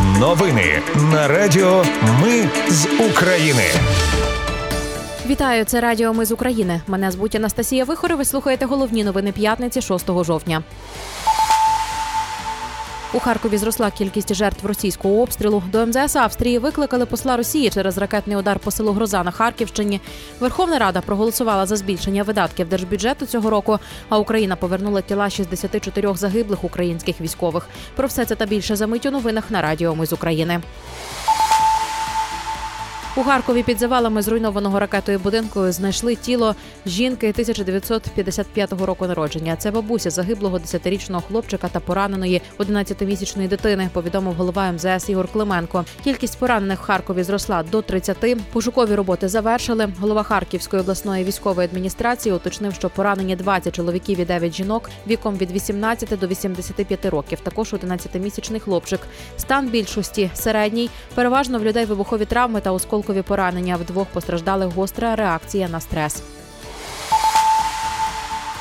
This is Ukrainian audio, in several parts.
Новини на Радіо Ми з України. Вітаю, це Радіо Ми з України. Мене звуть Анастасія Вихор. Ви слухаєте головні новини п'ятниці 6 жовтня. У Харкові зросла кількість жертв російського обстрілу. До МЗС Австрії викликали посла Росії через ракетний удар по селу Гроза на Харківщині. Верховна Рада проголосувала за збільшення видатків держбюджету цього року. А Україна повернула тіла 64 загиблих українських військових. Про все це та більше за мить у новинах на Радіо Ми з України. У Харкові під завалами зруйнованого ракетою будинку знайшли тіло жінки 1955 року народження. Це бабуся загиблого 10-річного хлопчика та пораненої 11-місячної дитини. Повідомив голова МЗС Ігор Клименко. Кількість поранених в Харкові зросла до 30. Пошукові роботи завершили. Голова Харківської обласної військової адміністрації уточнив, що поранені 20 чоловіків і 9 жінок віком від 18 до 85 років. Також 11-місячний хлопчик. Стан більшості середній, переважно в людей вибухові травми та осколкові поранення. В двох постраждалих гостра реакція на стрес.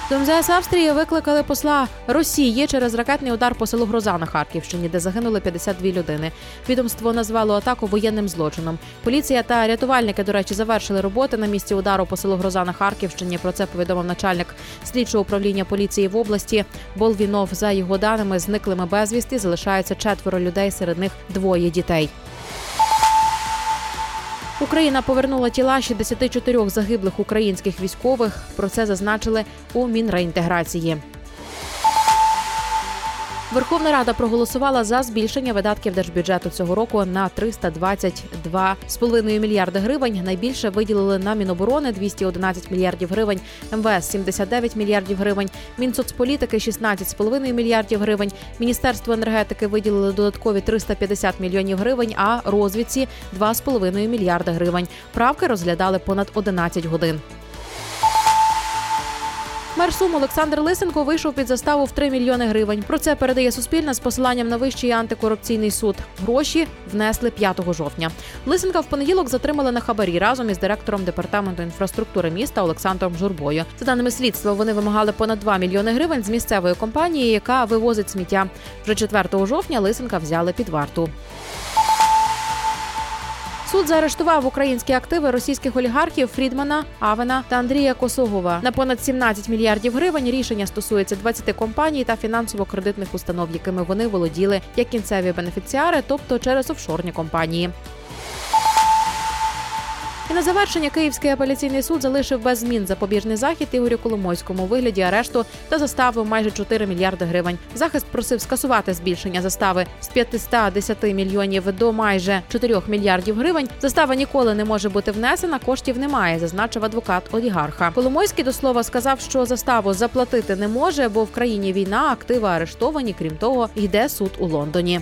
До МЗС Австрії викликали посла Росії через ракетний удар по селу Гроза на Харківщині, де загинули 52 людини. Відомство назвало атаку воєнним злочином. Поліція та рятувальники, до речі, завершили роботи на місці удару по селу Гроза на Харківщині. Про це повідомив начальник слідчого управління поліції в області. Болвінов за його даними зниклими безвісти залишаються четверо людей, серед них двоє дітей. Україна повернула тіла 64 загиблих українських військових. Про це зазначили у Мінреінтеграції. Верховна Рада проголосувала за збільшення видатків держбюджету цього року на 322,5 мільярди гривень. Найбільше виділили на Міноборони 211 мільярдів гривень, МВС 79 мільярдів гривень, Мінсоцполітики 16,5 мільярдів гривень. Міністерство енергетики виділили додаткові 350 мільйонів гривень, а розвідці 2,5 мільярди гривень. Правки розглядали понад 11 годин. Мер Сум Олександр Лисенко вийшов під заставу в 3 мільйони гривень. Про це передає Суспільне з посиланням на вищий антикорупційний суд. Гроші внесли 5 жовтня. Лисенка в понеділок затримали на хабарі разом із директором департаменту інфраструктури міста Олександром Журбою. За даними слідства, вони вимагали понад 2 мільйони гривень з місцевої компанії, яка вивозить сміття. Вже 4 жовтня Лисенка взяли під варту. Суд заарештував українські активи російських олігархів Фрідмана, Авена та Андрія Косогова на понад 17 мільярдів гривень. Рішення стосується 20 компаній та фінансово-кредитних установ, якими вони володіли як кінцеві бенефіціари, тобто через офшорні компанії. І на завершення Київський апеляційний суд залишив без змін запобіжний захід Ігорю Коломойському у вигляді арешту та застави майже 4 мільярди гривень. Захист просив скасувати збільшення застави з 510 мільйонів до майже 4 мільярдів гривень. Застава ніколи не може бути внесена. Коштів немає, зазначив адвокат олігарха. Коломойський до слова сказав, що заставу заплатити не може, бо в країні війна активи арештовані. Крім того, йде суд у Лондоні.